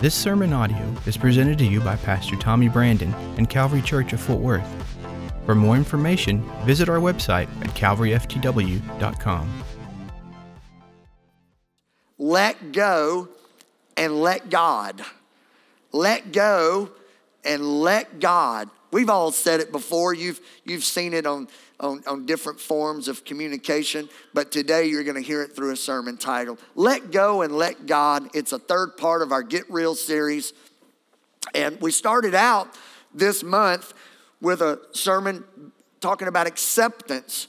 This sermon audio is presented to you by Pastor Tommy Brandon and Calvary Church of Fort Worth. For more information, visit our website at calvaryftw.com. Let go and let God. Let go and let God. We've all said it before. You've, you've seen it on, on, on different forms of communication, but today you're going to hear it through a sermon title Let Go and Let God. It's a third part of our Get Real series. And we started out this month with a sermon talking about acceptance.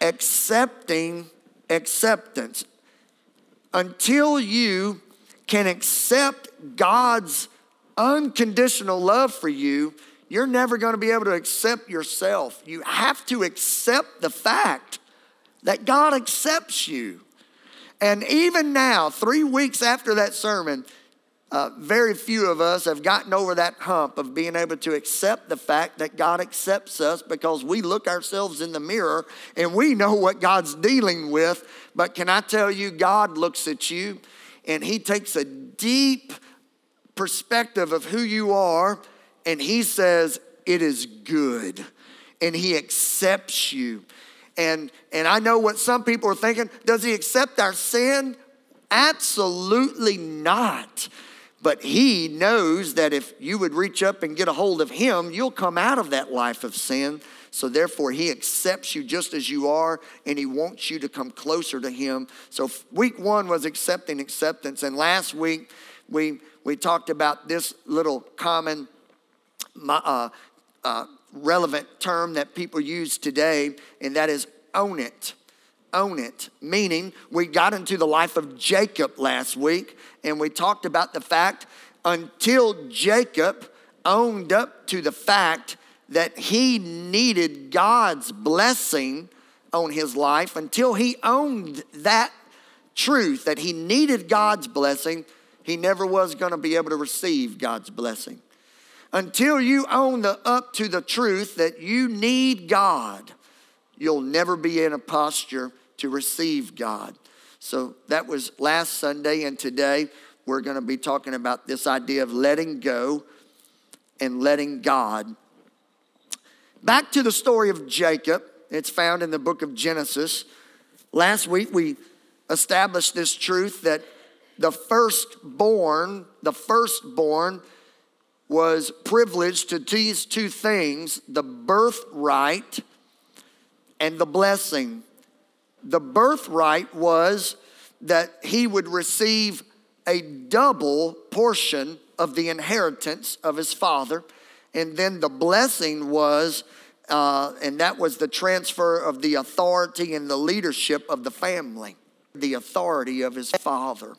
Accepting acceptance. Until you can accept God's unconditional love for you, you're never going to be able to accept yourself. You have to accept the fact that God accepts you. And even now, three weeks after that sermon, uh, very few of us have gotten over that hump of being able to accept the fact that God accepts us because we look ourselves in the mirror and we know what God's dealing with. But can I tell you, God looks at you and He takes a deep perspective of who you are and He says, It is good. And He accepts you. And, and I know what some people are thinking. Does He accept our sin? Absolutely not. But he knows that if you would reach up and get a hold of him, you'll come out of that life of sin. So therefore, he accepts you just as you are, and he wants you to come closer to him. So week one was accepting acceptance, and last week we we talked about this little common, uh, uh, relevant term that people use today, and that is own it own it. Meaning, we got into the life of Jacob last week and we talked about the fact until Jacob owned up to the fact that he needed God's blessing on his life, until he owned that truth that he needed God's blessing, he never was going to be able to receive God's blessing. Until you own the, up to the truth that you need God, you'll never be in a posture to receive God. So that was last Sunday, and today we're going to be talking about this idea of letting go and letting God. Back to the story of Jacob, it's found in the book of Genesis. Last week we established this truth that the firstborn, the firstborn was privileged to these two things the birthright and the blessing the birthright was that he would receive a double portion of the inheritance of his father. And then the blessing was, uh, and that was the transfer of the authority and the leadership of the family, the authority of his father.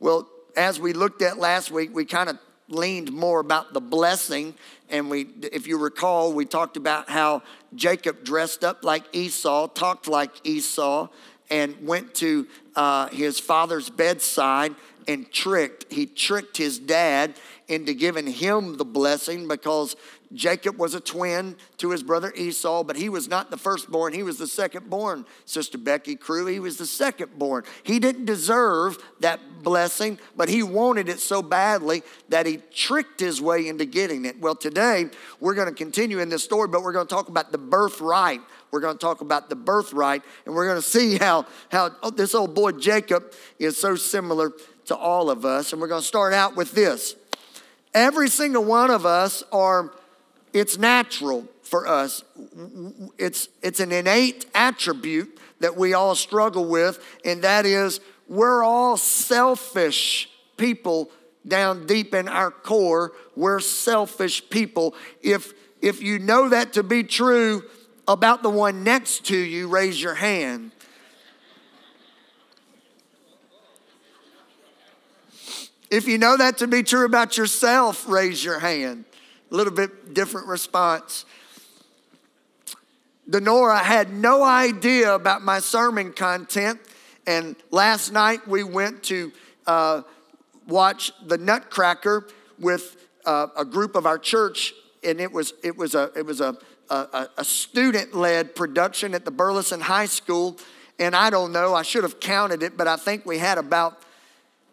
Well, as we looked at last week, we kind of leaned more about the blessing. And we, if you recall, we talked about how Jacob dressed up like Esau, talked like Esau, and went to uh, his father's bedside and tricked. He tricked his dad into giving him the blessing because Jacob was a twin to his brother Esau, but he was not the firstborn. He was the secondborn, Sister Becky Crew. He was the secondborn. He didn't deserve that blessing, but he wanted it so badly that he tricked his way into getting it. Well, today we're going to continue in this story, but we're going to talk about the birthright. We're going to talk about the birthright, and we're going to see how, how oh, this old boy Jacob is so similar to all of us. And we're going to start out with this. Every single one of us are it's natural for us. It's, it's an innate attribute that we all struggle with, and that is we're all selfish people down deep in our core. We're selfish people. If, if you know that to be true about the one next to you, raise your hand. If you know that to be true about yourself, raise your hand a little bit different response. Denora had no idea about my sermon content, and last night we went to uh, watch the Nutcracker with uh, a group of our church, and it was it was a it was a a, a student led production at the Burleson High School, and I don't know I should have counted it, but I think we had about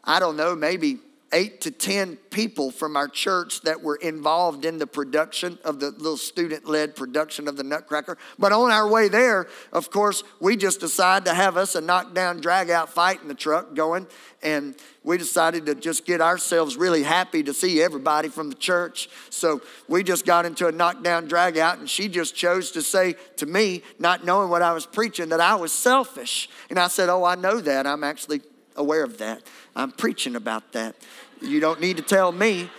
I don't know maybe eight to 10 people from our church that were involved in the production of the little student led production of the Nutcracker. But on our way there, of course, we just decided to have us a knockdown, drag out fight in the truck going. And we decided to just get ourselves really happy to see everybody from the church. So we just got into a knockdown, drag out, and she just chose to say to me, not knowing what I was preaching, that I was selfish. And I said, Oh, I know that. I'm actually aware of that. I'm preaching about that. You don't need to tell me.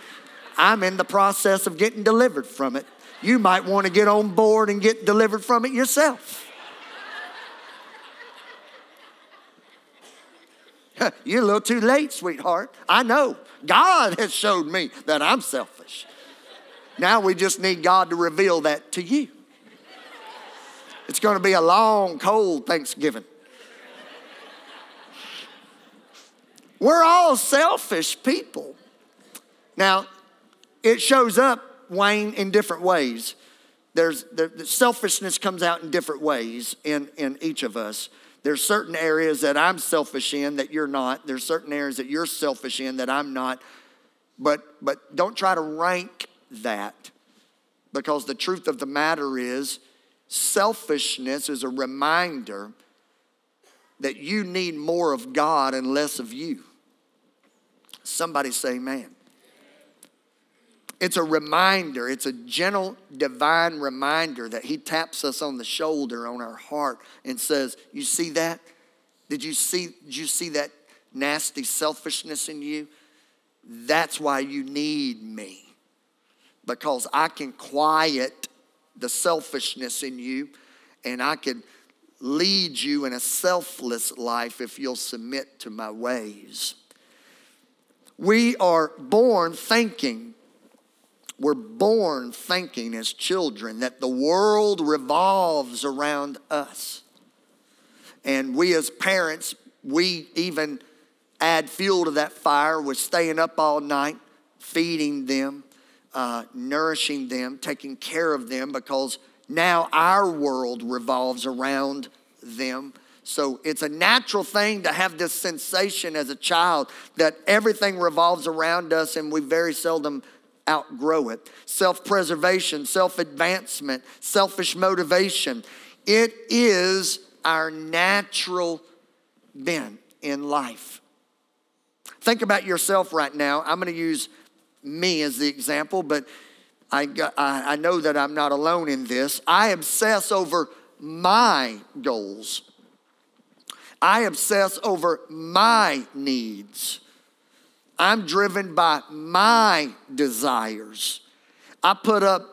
I'm in the process of getting delivered from it. You might want to get on board and get delivered from it yourself. You're a little too late, sweetheart. I know. God has showed me that I'm selfish. Now we just need God to reveal that to you. It's going to be a long, cold Thanksgiving. We're all selfish people. Now, it shows up, Wayne, in different ways. There's the, the selfishness comes out in different ways in, in each of us. There's certain areas that I'm selfish in that you're not. There's certain areas that you're selfish in that I'm not. But but don't try to rank that because the truth of the matter is selfishness is a reminder that you need more of God and less of you. Somebody say, man. It's a reminder, it's a gentle, divine reminder that He taps us on the shoulder, on our heart, and says, You see that? Did you see, did you see that nasty selfishness in you? That's why you need me. Because I can quiet the selfishness in you and I can lead you in a selfless life if you'll submit to my ways. We are born thinking, we're born thinking as children that the world revolves around us. And we as parents, we even add fuel to that fire with staying up all night, feeding them, uh, nourishing them, taking care of them, because now our world revolves around them. So it's a natural thing to have this sensation as a child that everything revolves around us and we very seldom outgrow it. Self preservation, self advancement, selfish motivation. It is our natural bent in life. Think about yourself right now. I'm going to use me as the example, but I, I, know that I'm not alone in this. I obsess over my goals. I obsess over my needs. I'm driven by my desires. I put up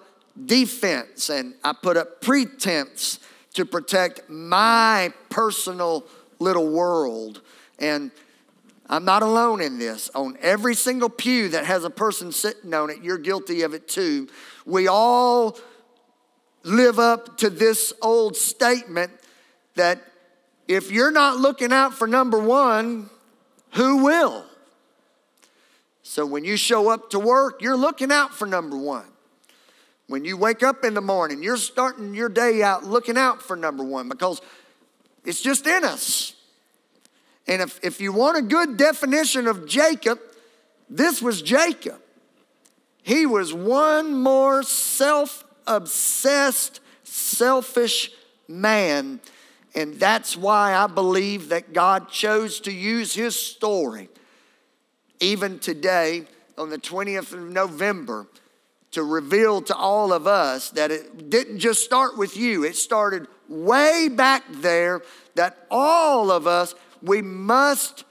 defense and I put up pretense to protect my personal little world. And I'm not alone in this. On every single pew that has a person sitting on it, you're guilty of it too. We all live up to this old statement that if you're not looking out for number one, who will? So when you show up to work, you're looking out for number one. When you wake up in the morning, you're starting your day out looking out for number one because it's just in us. And if, if you want a good definition of Jacob, this was Jacob. He was one more self obsessed, selfish man and that's why I believe that God chose to use his story, even today on the 20th of November, to reveal to all of us that it didn't just start with you, it started way back there. That all of us, we must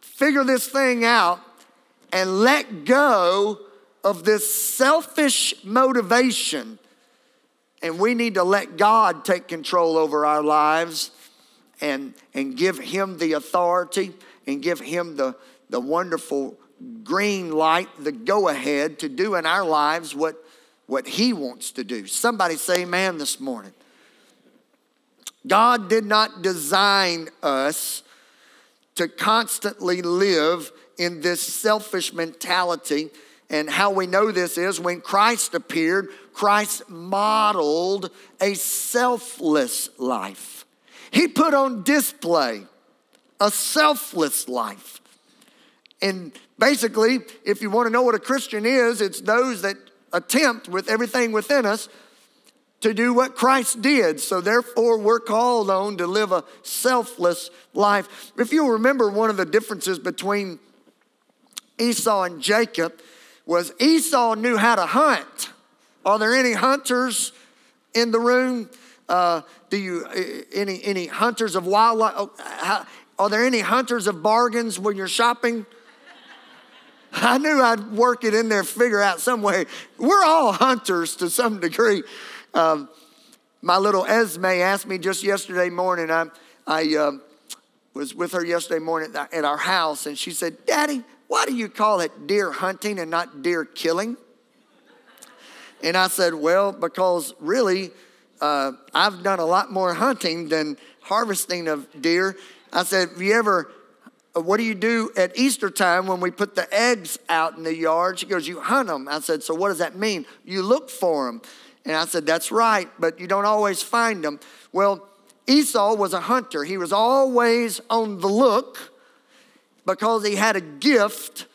figure this thing out and let go of this selfish motivation and we need to let God take control over our lives and, and give Him the authority and give Him the, the wonderful green light, the go ahead to do in our lives what, what He wants to do. Somebody say, Amen, this morning. God did not design us to constantly live in this selfish mentality and how we know this is when Christ appeared, Christ modeled a selfless life. He put on display a selfless life. And basically, if you want to know what a Christian is, it's those that attempt with everything within us to do what Christ did. So therefore, we're called on to live a selfless life. If you remember, one of the differences between Esau and Jacob was Esau knew how to hunt. Are there any hunters in the room? Uh, do you any any hunters of wildlife? Oh, are there any hunters of bargains when you're shopping? I knew I'd work it in there, figure out some way. We're all hunters to some degree. Um, my little Esme asked me just yesterday morning. I, I uh, was with her yesterday morning at our house, and she said, Daddy, why do you call it deer hunting and not deer killing? And I said, Well, because really, uh, I've done a lot more hunting than harvesting of deer. I said, Have you ever, uh, what do you do at Easter time when we put the eggs out in the yard? She goes, You hunt them. I said, So what does that mean? You look for them. And I said, That's right, but you don't always find them. Well, Esau was a hunter, he was always on the look because he had a gift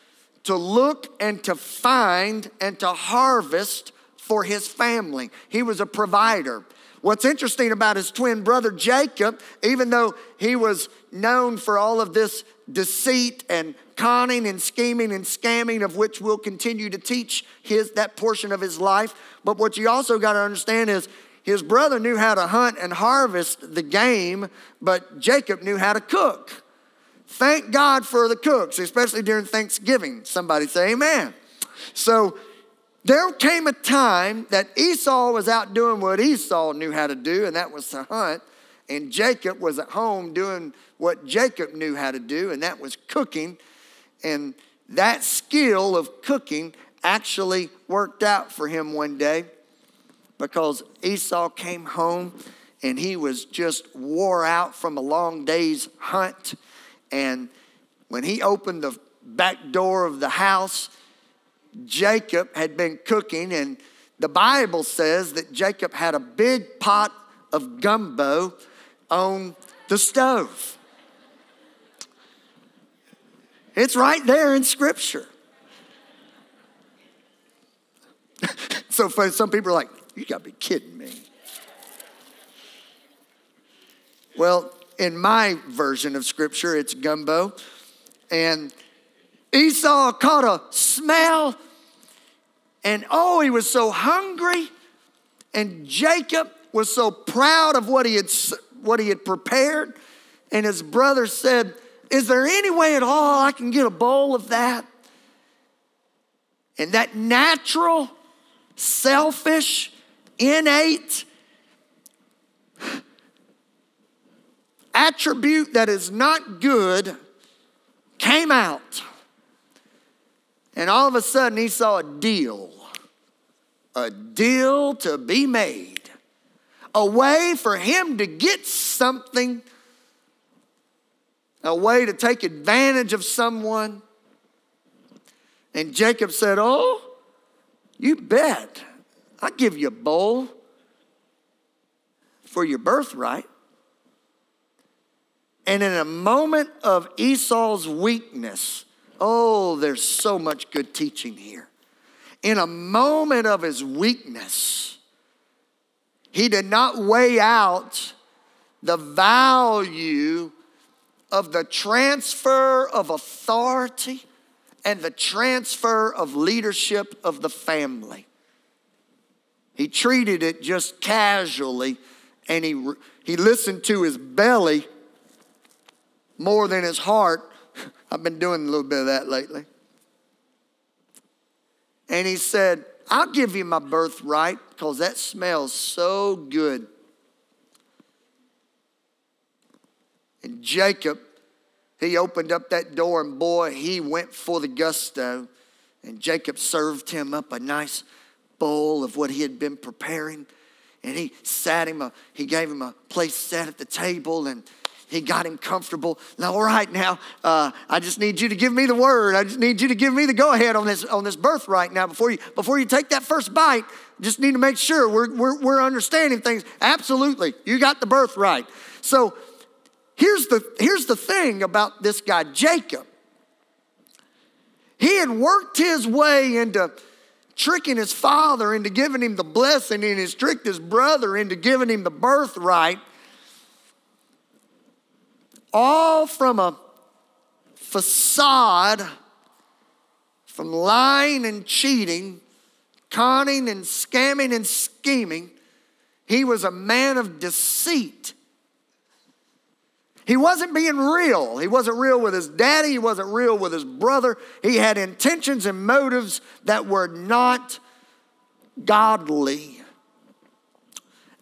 to look and to find and to harvest for his family. He was a provider. What's interesting about his twin brother Jacob, even though he was known for all of this deceit and conning and scheming and scamming, of which we'll continue to teach his that portion of his life. But what you also got to understand is his brother knew how to hunt and harvest the game, but Jacob knew how to cook. Thank God for the cooks, especially during Thanksgiving. Somebody say amen. So there came a time that Esau was out doing what Esau knew how to do, and that was to hunt. And Jacob was at home doing what Jacob knew how to do, and that was cooking. And that skill of cooking actually worked out for him one day because Esau came home and he was just wore out from a long day's hunt. And when he opened the back door of the house, Jacob had been cooking, and the Bible says that Jacob had a big pot of gumbo on the stove. It's right there in Scripture. so some people are like, you gotta be kidding me. Well, in my version of Scripture, it's gumbo. And Esau caught a smell, and oh, he was so hungry. And Jacob was so proud of what he had, what he had prepared. And his brother said, Is there any way at all I can get a bowl of that? And that natural, selfish, innate attribute that is not good came out. And all of a sudden, he saw a deal, a deal to be made, a way for him to get something, a way to take advantage of someone. And Jacob said, Oh, you bet. I'll give you a bowl for your birthright. And in a moment of Esau's weakness, Oh, there's so much good teaching here. In a moment of his weakness, he did not weigh out the value of the transfer of authority and the transfer of leadership of the family. He treated it just casually and he, he listened to his belly more than his heart I've been doing a little bit of that lately. And he said, I'll give you my birthright because that smells so good. And Jacob, he opened up that door, and boy, he went for the gusto. And Jacob served him up a nice bowl of what he had been preparing. And he sat him, a, he gave him a place set at the table, and he got him comfortable. Now, all right, now, uh, I just need you to give me the word. I just need you to give me the go ahead on this, on this birthright now. Before you, before you take that first bite, just need to make sure we're, we're, we're understanding things. Absolutely, you got the birthright. So here's the, here's the thing about this guy, Jacob. He had worked his way into tricking his father into giving him the blessing, and he's tricked his brother into giving him the birthright. All from a facade, from lying and cheating, conning and scamming and scheming. He was a man of deceit. He wasn't being real. He wasn't real with his daddy. He wasn't real with his brother. He had intentions and motives that were not godly.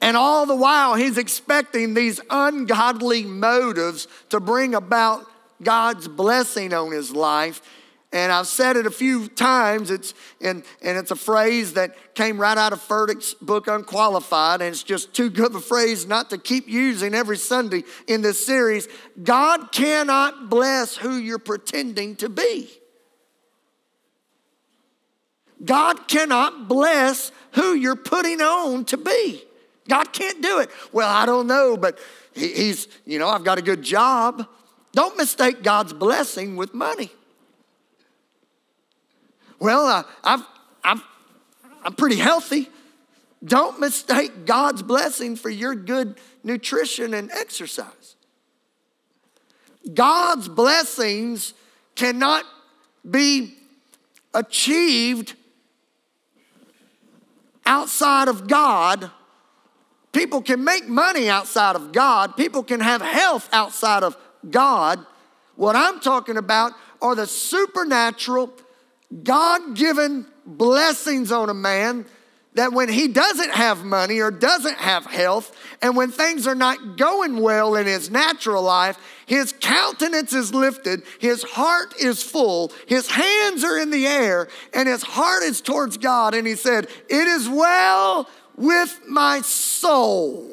And all the while, he's expecting these ungodly motives to bring about God's blessing on his life. And I've said it a few times. It's and, and it's a phrase that came right out of Furtick's book Unqualified, and it's just too good of a phrase not to keep using every Sunday in this series. God cannot bless who you're pretending to be. God cannot bless who you're putting on to be. God can't do it. Well, I don't know, but he's, you know, I've got a good job. Don't mistake God's blessing with money. Well, uh, I've, I've, I'm pretty healthy. Don't mistake God's blessing for your good nutrition and exercise. God's blessings cannot be achieved outside of God. People can make money outside of God. People can have health outside of God. What I'm talking about are the supernatural God given blessings on a man that when he doesn't have money or doesn't have health, and when things are not going well in his natural life, his countenance is lifted, his heart is full, his hands are in the air, and his heart is towards God. And he said, It is well with my soul.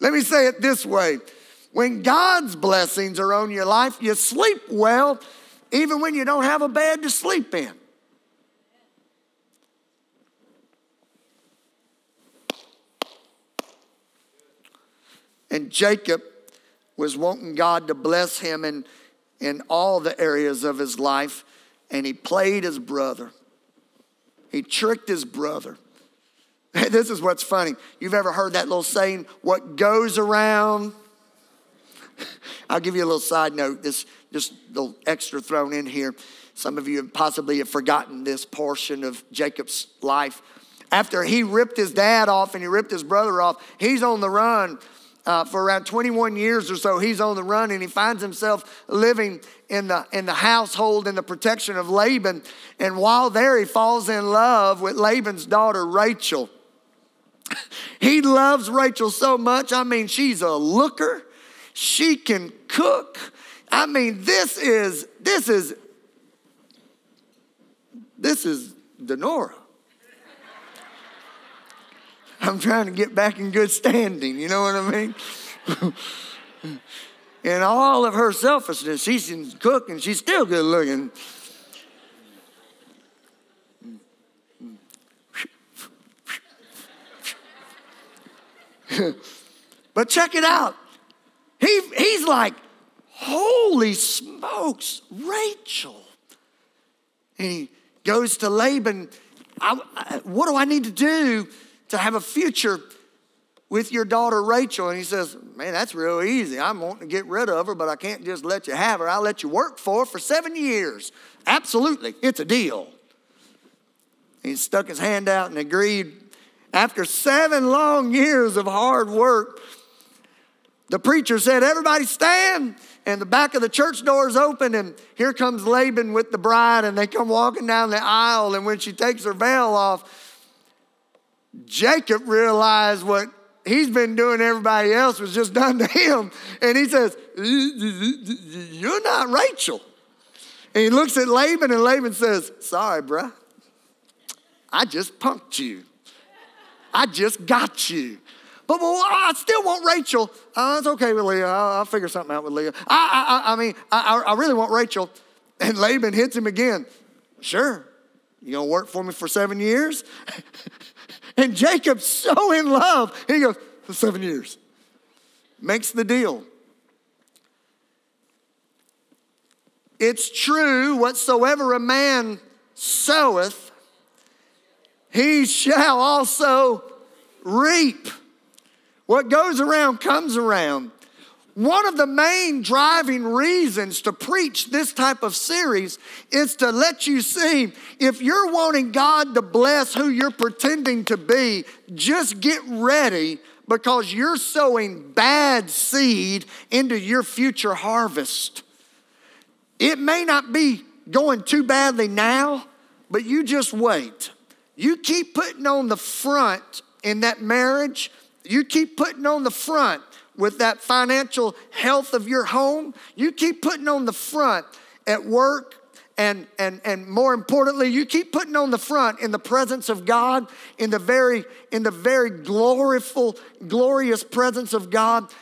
Let me say it this way when God's blessings are on your life, you sleep well even when you don't have a bed to sleep in. And Jacob was wanting God to bless him in, in all the areas of his life, and he played his brother. He tricked his brother. This is what's funny. You've ever heard that little saying, what goes around I'll give you a little side note, this just little extra thrown in here. Some of you possibly have forgotten this portion of Jacob's life. After he ripped his dad off and he ripped his brother off, he's on the run uh, for around 21 years or so. He's on the run and he finds himself living in the, in the household in the protection of Laban. And while there, he falls in love with Laban's daughter, Rachel. he loves Rachel so much. I mean, she's a looker. She can cook. I mean, this is, this is, this is Denora. I'm trying to get back in good standing, you know what I mean? and all of her selfishness, she can cook and she's still good looking. but check it out. He, he's like, holy smokes, Rachel. And he goes to Laban, I, I, what do I need to do to have a future with your daughter Rachel? And he says, man, that's real easy. I'm wanting to get rid of her, but I can't just let you have her. I'll let you work for her for seven years. Absolutely, it's a deal. he stuck his hand out and agreed. After seven long years of hard work, the preacher said, Everybody stand. And the back of the church door is open, and here comes Laban with the bride, and they come walking down the aisle. And when she takes her veil off, Jacob realized what he's been doing everybody else was just done to him. And he says, You're not Rachel. And he looks at Laban, and Laban says, Sorry, bruh. I just punked you. I just got you. But well, I still want Rachel. Uh, it's okay with Leah. I'll, I'll, figure something out with Leah. I, I, I mean, I, I really want Rachel. And Laban hits him again. Sure. You gonna work for me for seven years? and Jacob's so in love. He goes, for seven years. Makes the deal. it's true, whatsoever a man soweth, he shall also reap. What goes around comes around. One of the main driving reasons to preach this type of series is to let you see if you're wanting God to bless who you're pretending to be, just get ready because you're sowing bad seed into your future harvest. It may not be going too badly now, but you just wait. You keep putting on the front in that marriage, you keep putting on the front with that financial health of your home, you keep putting on the front at work, and, and, and more importantly, you keep putting on the front in the presence of God, in the very, in the very gloriful, glorious presence of God.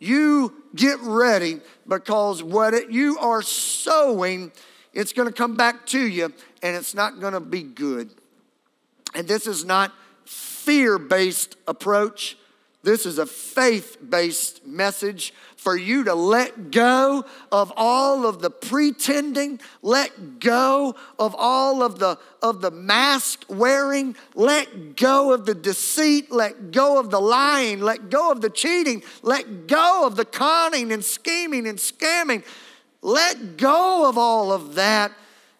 You get ready because what it, you are sowing, it's going to come back to you and it's not going to be good. And this is not fear based approach. This is a faith based message for you to let go of all of the pretending, let go of all of the, of the mask wearing, let go of the deceit, let go of the lying, let go of the cheating, let go of the conning and scheming and scamming. Let go of all of that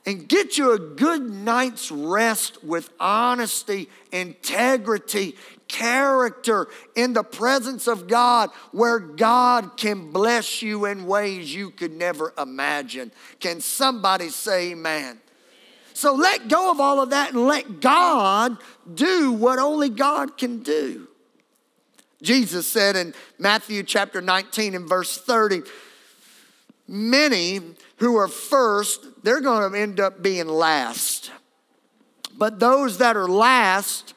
and get you a good night's rest with honesty, integrity, character in the presence of God where God can bless you in ways you could never imagine. Can somebody say amen? So let go of all of that and let God do what only God can do. Jesus said in Matthew chapter 19 and verse 30, many who are first, they're going to end up being last. But those that are last,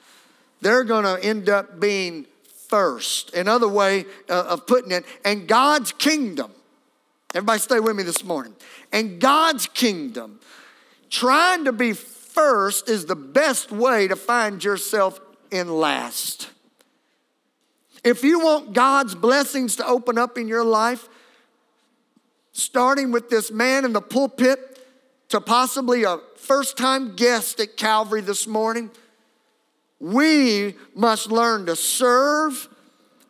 they're going to end up being first. Another way uh, of putting it, and God's kingdom. Everybody stay with me this morning. And God's kingdom, trying to be first is the best way to find yourself in last. If you want God's blessings to open up in your life, starting with this man in the pulpit to possibly a first time guest at Calvary this morning, we must learn to serve,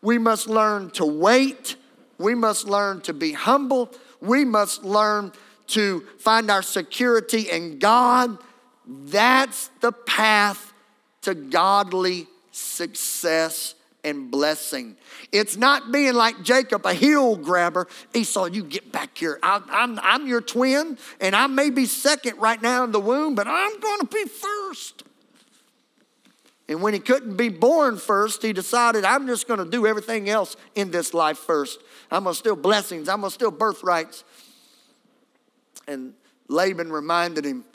we must learn to wait, we must learn to be humble, we must learn to find our security in God. That's the path to godly success and blessing. It's not being like Jacob, a heel grabber. Esau, you get back here. I, I'm, I'm your twin, and I may be second right now in the womb, but I'm going to be first. And when he couldn't be born first, he decided, I'm just going to do everything else in this life first. I'm going to steal blessings, I'm going to steal birthrights. And Laban reminded him,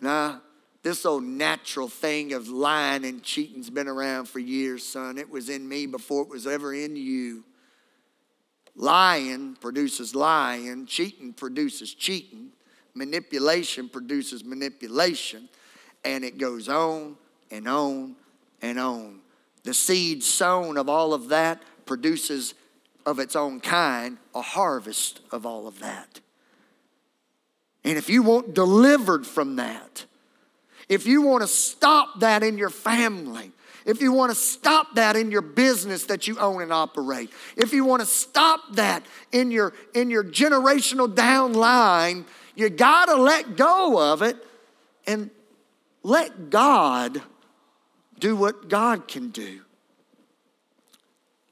nah, this old natural thing of lying and cheating's been around for years, son. It was in me before it was ever in you. Lying produces lying, cheating produces cheating, manipulation produces manipulation, and it goes on and on and on. The seed sown of all of that produces of its own kind a harvest of all of that. And if you want delivered from that, if you want to stop that in your family, if you want to stop that in your business that you own and operate, if you want to stop that in your in your generational downline, you got to let go of it and let God do what God can do.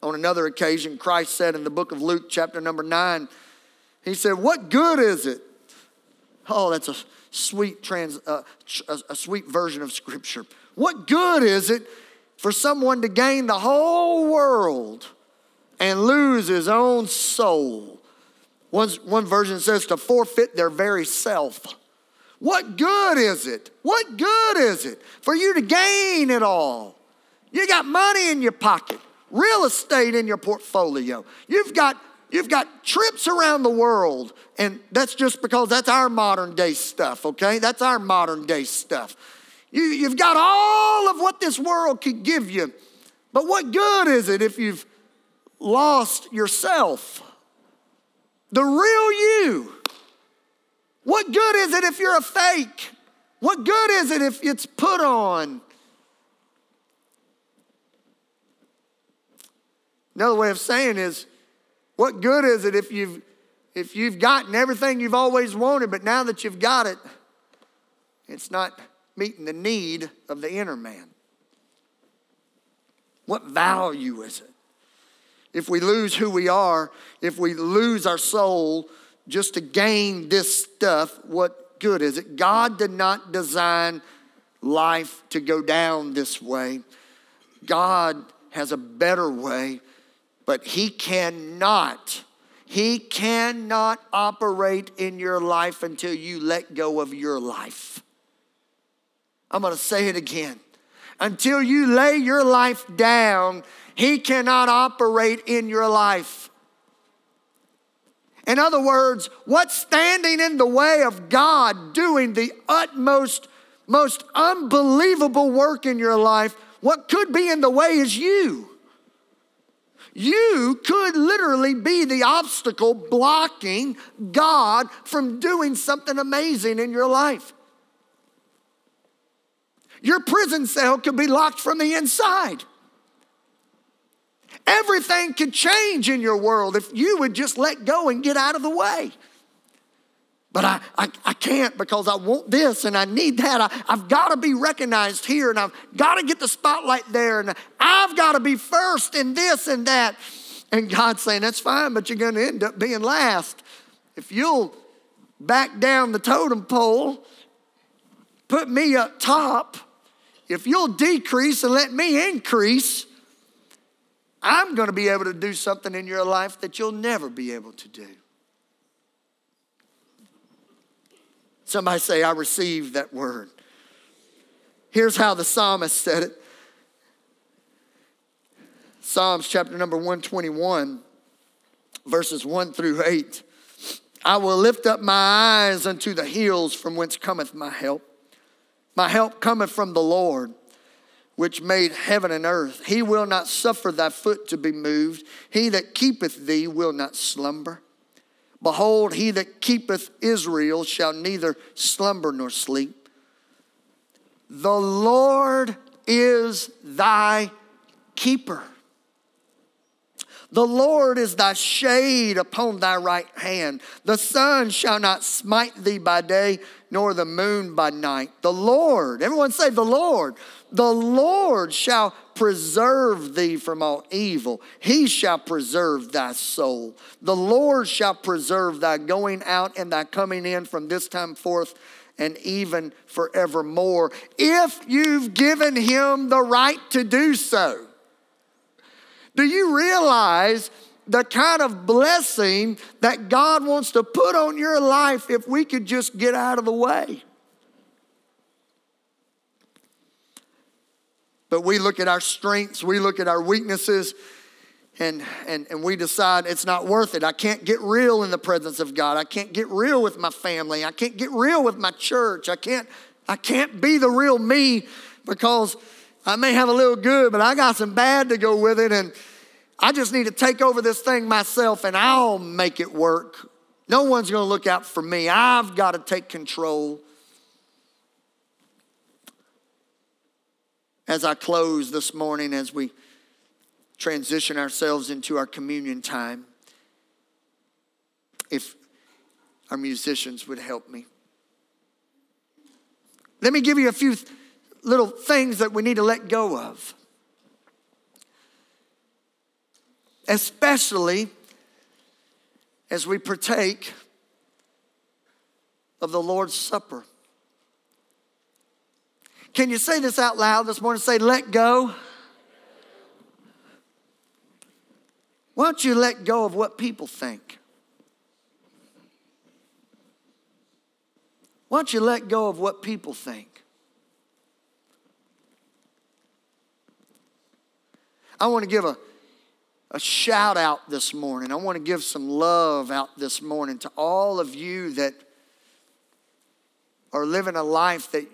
On another occasion, Christ said in the book of Luke, chapter number 9, he said, "What good is it?" Oh, that's a sweet trans, uh, a, sweet version of Scripture. What good is it for someone to gain the whole world and lose his own soul? One, one version says to forfeit their very self. What good is it? What good is it for you to gain it all? You got money in your pocket, real estate in your portfolio. You've got You've got trips around the world, and that's just because that's our modern day stuff, okay? That's our modern day stuff. You, you've got all of what this world could give you, but what good is it if you've lost yourself? The real you. What good is it if you're a fake? What good is it if it's put on? Another way of saying is, what good is it if you've if you've gotten everything you've always wanted, but now that you've got it, it's not meeting the need of the inner man? What value is it? If we lose who we are, if we lose our soul just to gain this stuff, what good is it? God did not design life to go down this way. God has a better way, but He cannot, He cannot operate in your life until you let go of your life. I'm gonna say it again until you lay your life down, He cannot operate in your life. In other words, what's standing in the way of God doing the utmost, most unbelievable work in your life, what could be in the way is you. You could literally be the obstacle blocking God from doing something amazing in your life. Your prison cell could be locked from the inside. Everything could change in your world if you would just let go and get out of the way. But I, I, I can't because I want this and I need that. I, I've got to be recognized here and I've got to get the spotlight there and I've got to be first in this and that. And God's saying, that's fine, but you're going to end up being last. If you'll back down the totem pole, put me up top, if you'll decrease and let me increase, I'm going to be able to do something in your life that you'll never be able to do. Somebody say, I received that word. Here's how the psalmist said it Psalms chapter number 121, verses 1 through 8. I will lift up my eyes unto the hills from whence cometh my help. My help cometh from the Lord, which made heaven and earth. He will not suffer thy foot to be moved. He that keepeth thee will not slumber. Behold, he that keepeth Israel shall neither slumber nor sleep. The Lord is thy keeper. The Lord is thy shade upon thy right hand. The sun shall not smite thee by day, nor the moon by night. The Lord, everyone say, the Lord, the Lord shall preserve thee from all evil. He shall preserve thy soul. The Lord shall preserve thy going out and thy coming in from this time forth and even forevermore, if you've given him the right to do so. Do you realize the kind of blessing that God wants to put on your life if we could just get out of the way? But we look at our strengths, we look at our weaknesses, and, and, and we decide it's not worth it. I can't get real in the presence of God. I can't get real with my family. I can't get real with my church. I can't, I can't be the real me because I may have a little good, but I got some bad to go with it. And I just need to take over this thing myself and I'll make it work. No one's going to look out for me. I've got to take control. As I close this morning, as we transition ourselves into our communion time, if our musicians would help me. Let me give you a few little things that we need to let go of. Especially as we partake of the Lord's Supper. Can you say this out loud this morning? Say, let go. Why don't you let go of what people think? Why don't you let go of what people think? I want to give a, a shout out this morning. I want to give some love out this morning to all of you that are living a life that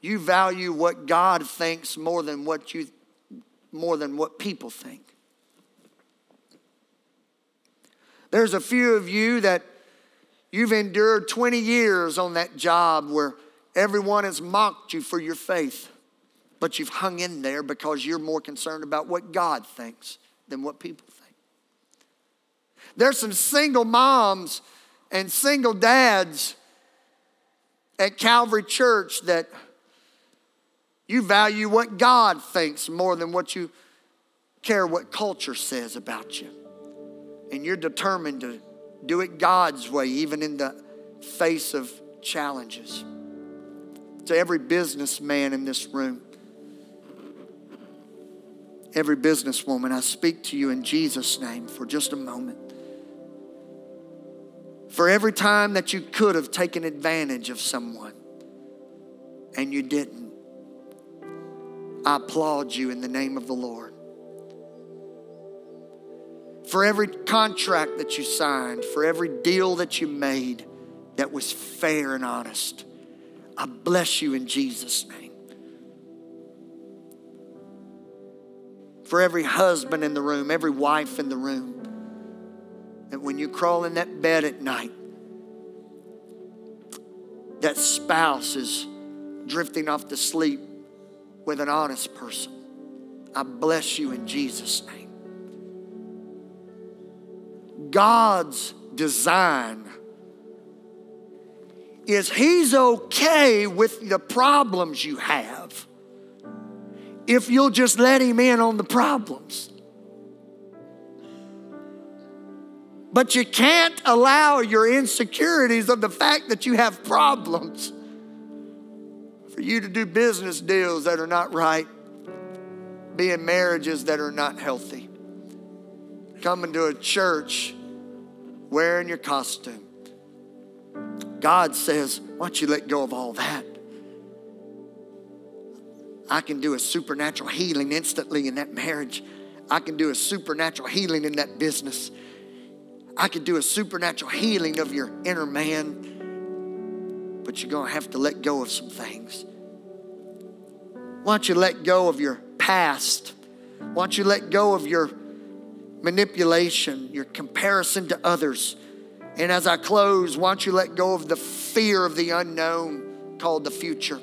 you value what God thinks more than what you more than what people think. There's a few of you that You've endured 20 years on that job where everyone has mocked you for your faith, but you've hung in there because you're more concerned about what God thinks than what people think. There's some single moms and single dads at Calvary Church that you value what God thinks more than what you care what culture says about you. And you're determined to do it God's way, even in the face of challenges. To every businessman in this room, every businesswoman, I speak to you in Jesus' name for just a moment. For every time that you could have taken advantage of someone and you didn't, I applaud you in the name of the Lord for every contract that you signed, for every deal that you made that was fair and honest. I bless you in Jesus' name. For every husband in the room, every wife in the room, that when you crawl in that bed at night, that spouse is drifting off to sleep with an honest person. I bless you in Jesus' name. God's design is He's okay with the problems you have if you'll just let Him in on the problems. But you can't allow your insecurities of the fact that you have problems for you to do business deals that are not right, be in marriages that are not healthy, coming to a church wearing your costume. God says, Why don't you let go of all that? I can do a supernatural healing instantly in that marriage. I can do a supernatural healing in that business. I can do a supernatural healing of your inner man. But you're going to have to let go of some things. Why don't you let go of your past? Why don't you let go of your manipulation, your comparison to others. And as I close, why don't you let go of the fear of the unknown called the future?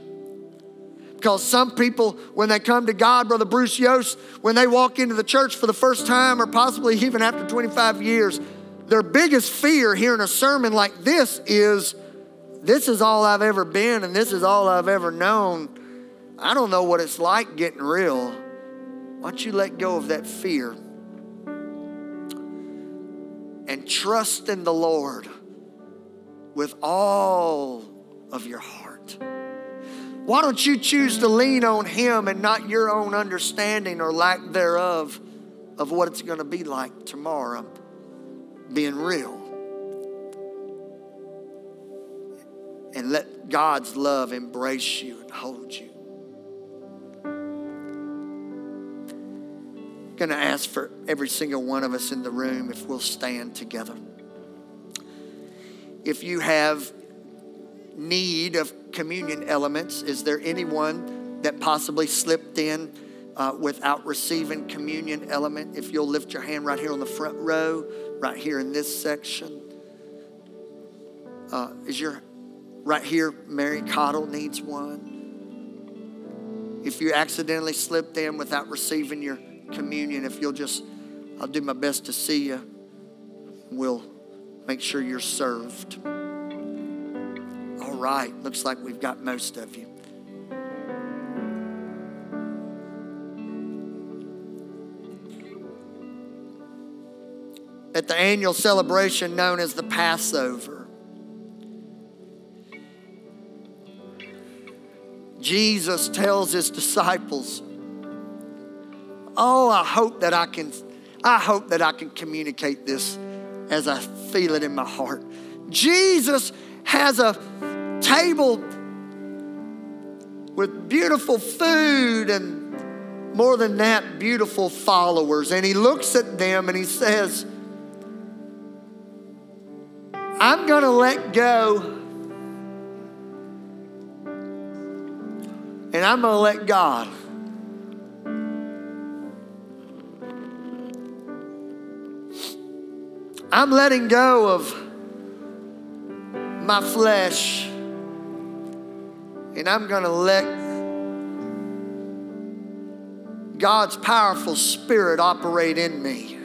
Because some people, when they come to God, Brother Bruce Yost, when they walk into the church for the first time or possibly even after 25 years, their biggest fear hearing a sermon like this is this is all I've ever been and this is all I've ever known. I don't know what it's like getting real. Why don't you let go of that fear? and trust in the Lord with all of your heart. Why don't you choose to lean on Him and not your own understanding or lack thereof of what it's going to be like tomorrow being real? And let God's love embrace you and hold you. I'm going to ask for every single one of us in the room if we'll stand together. If you have need of communion elements, is there anyone that possibly slipped in uh, without receiving communion element? If you'll lift your hand right here on the front row, right here in this section. Uh, is your right here, Mary Cottle needs one. If you accidentally slipped in without receiving your communion, if you'll just, I'll do my best to see you. We'll make sure you're served. All right, looks like we've got most of you. At the annual celebration known as the Passover, Jesus tells his disciples, Oh, I hope that I can, I hope that I can communicate this as I feel it in my heart. Jesus has a table with beautiful food and more than that, beautiful followers. And he looks at them and he says, I'm going to let go and I'm going to let God. I'm letting go of my flesh and I'm going to let God's powerful spirit operate in me.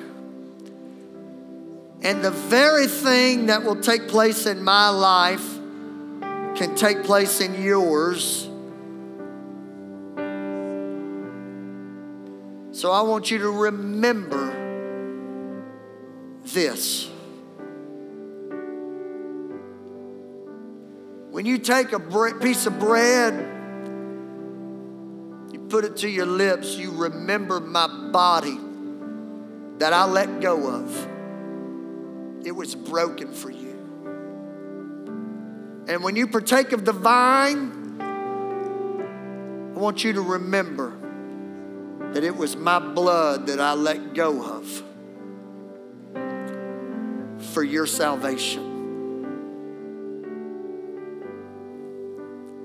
And the very thing that will take place in my life can take place in yours. So I want you to remember this. When you take a piece of bread, you put it to your lips, you remember my body that I let go of. It was broken for you. And when you partake of the vine, I want you to remember that it was my blood that I let go of for your salvation.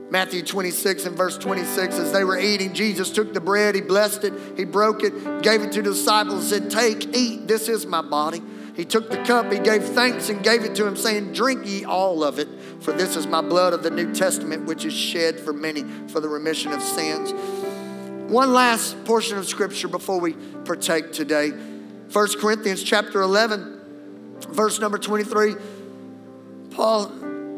Matthew 26 and verse 26, as they were eating, Jesus took the bread, he blessed it, he broke it, gave it to the disciples, and said, Take, eat, this is my body. He took the cup, he gave thanks and gave it to him, saying, Drink ye all of it, for this is my blood of the New Testament, which is shed for many for the remission of sins. One last portion of scripture before we partake today. 1 Corinthians chapter 11, verse number 23. Paul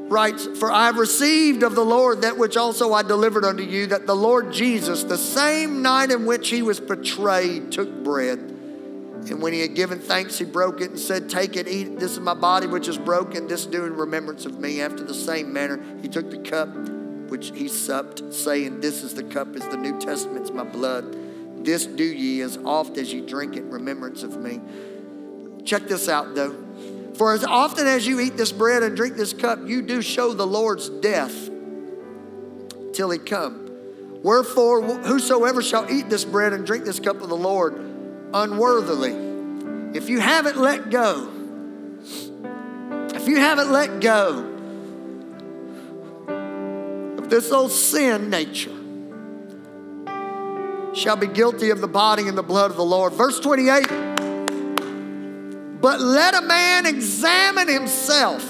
writes, For I have received of the Lord that which also I delivered unto you, that the Lord Jesus, the same night in which he was betrayed, took bread. And when he had given thanks, he broke it and said, Take it, eat. This is my body which is broken. This do in remembrance of me. After the same manner, he took the cup which he supped, saying, This is the cup, is the New Testament's my blood. This do ye as oft as ye drink it remembrance of me. Check this out, though. For as often as you eat this bread and drink this cup, you do show the Lord's death till he come. Wherefore, whosoever shall eat this bread and drink this cup of the Lord unworthily, if you haven't let go, if you haven't let go this old sin nature, shall be guilty of the body and the blood of the Lord. Verse 28 but let a man examine himself.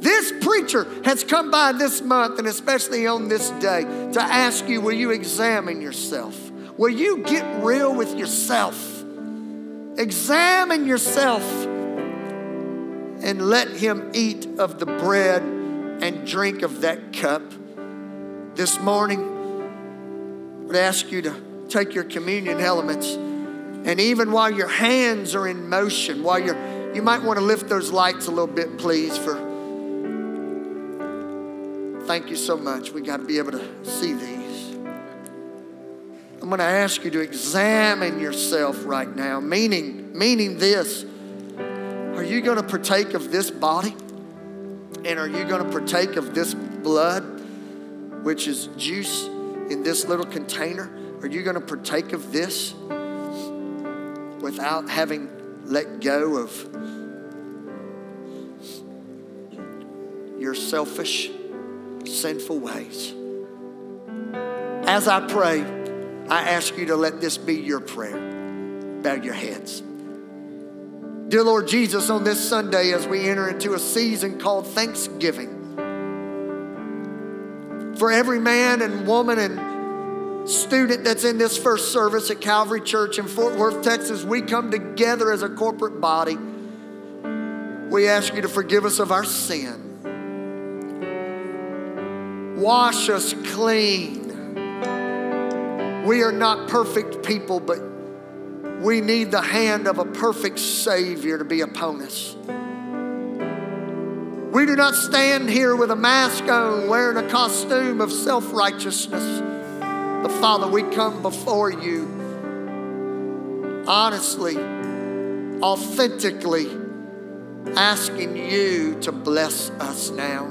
This preacher has come by this month, and especially on this day, to ask you will you examine yourself? Will you get real with yourself? Examine yourself and let him eat of the bread and drink of that cup. This morning, I would ask you to take your communion elements and even while your hands are in motion, while you're, you might want to lift those lights a little bit, please. For thank you so much. We got to be able to see these. I'm going to ask you to examine yourself right now, meaning, meaning this. Are you going to partake of this body? And are you going to partake of this blood, which is juice in this little container? Are you going to partake of this? without having let go of your selfish, sinful ways. As I pray, I ask you to let this be your prayer. Bow your heads. Dear Lord Jesus, on this Sunday, as we enter into a season called Thanksgiving, for every man and woman and student that's in this first service at Calvary Church in Fort Worth, Texas, we come together as a corporate body. We ask you to forgive us of our sin. Wash us clean. We are not perfect people, but we need the hand of a perfect Savior to be upon us. We do not stand here with a mask on, wearing a costume of self righteousness. But Father, we come before you honestly, authentically, asking you to bless us now.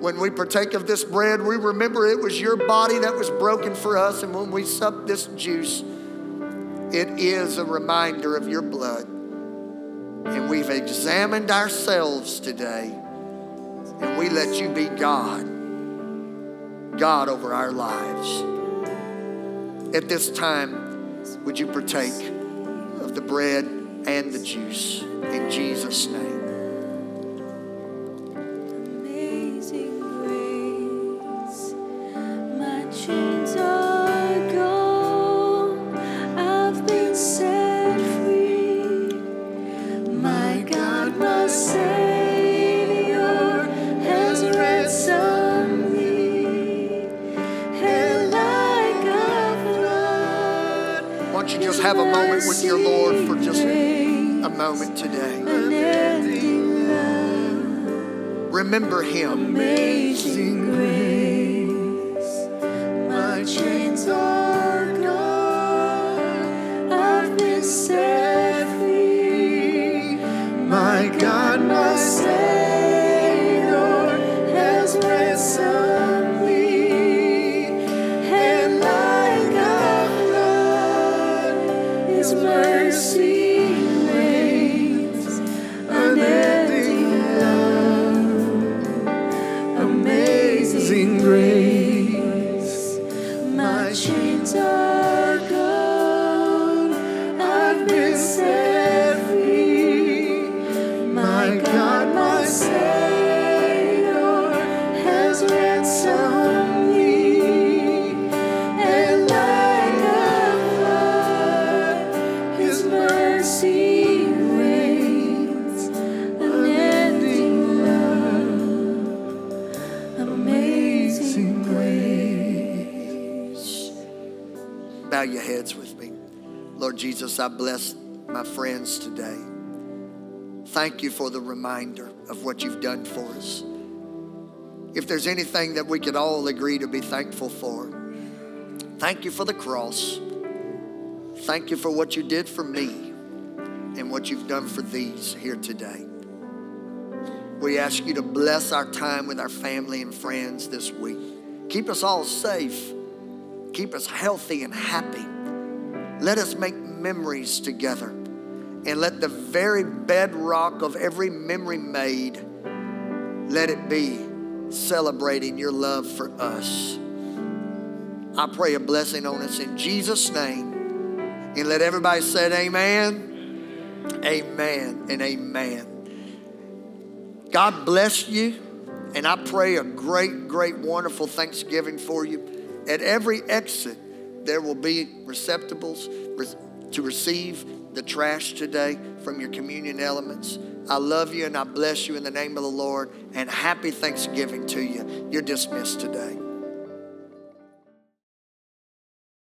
When we partake of this bread, we remember it was your body that was broken for us. And when we sup this juice, it is a reminder of your blood. And we've examined ourselves today, and we let you be God. God over our lives. At this time, would you partake of the bread and the juice. In Jesus' name. Moment with your Lord for just a moment today? Remember Him. Bow your heads with me. Lord Jesus, I bless my friends today. Thank you for the reminder of what you've done for us. If there's anything that we could all agree to be thankful for, thank you for the cross. Thank you for what you did for me and what you've done for these here today. We ask you to bless our time with our family and friends this week. Keep us all safe. Keep us healthy and happy. Let us make memories together. And let the very bedrock of every memory made, let it be celebrating your love for us. I pray a blessing on us in Jesus' name. And let everybody say amen, amen, and amen. God bless you. And I pray a great, great, wonderful Thanksgiving for you. At every exit, there will be receptacles to receive the trash today from your communion elements. I love you and I bless you in the name of the Lord. And happy Thanksgiving to you. You're dismissed today.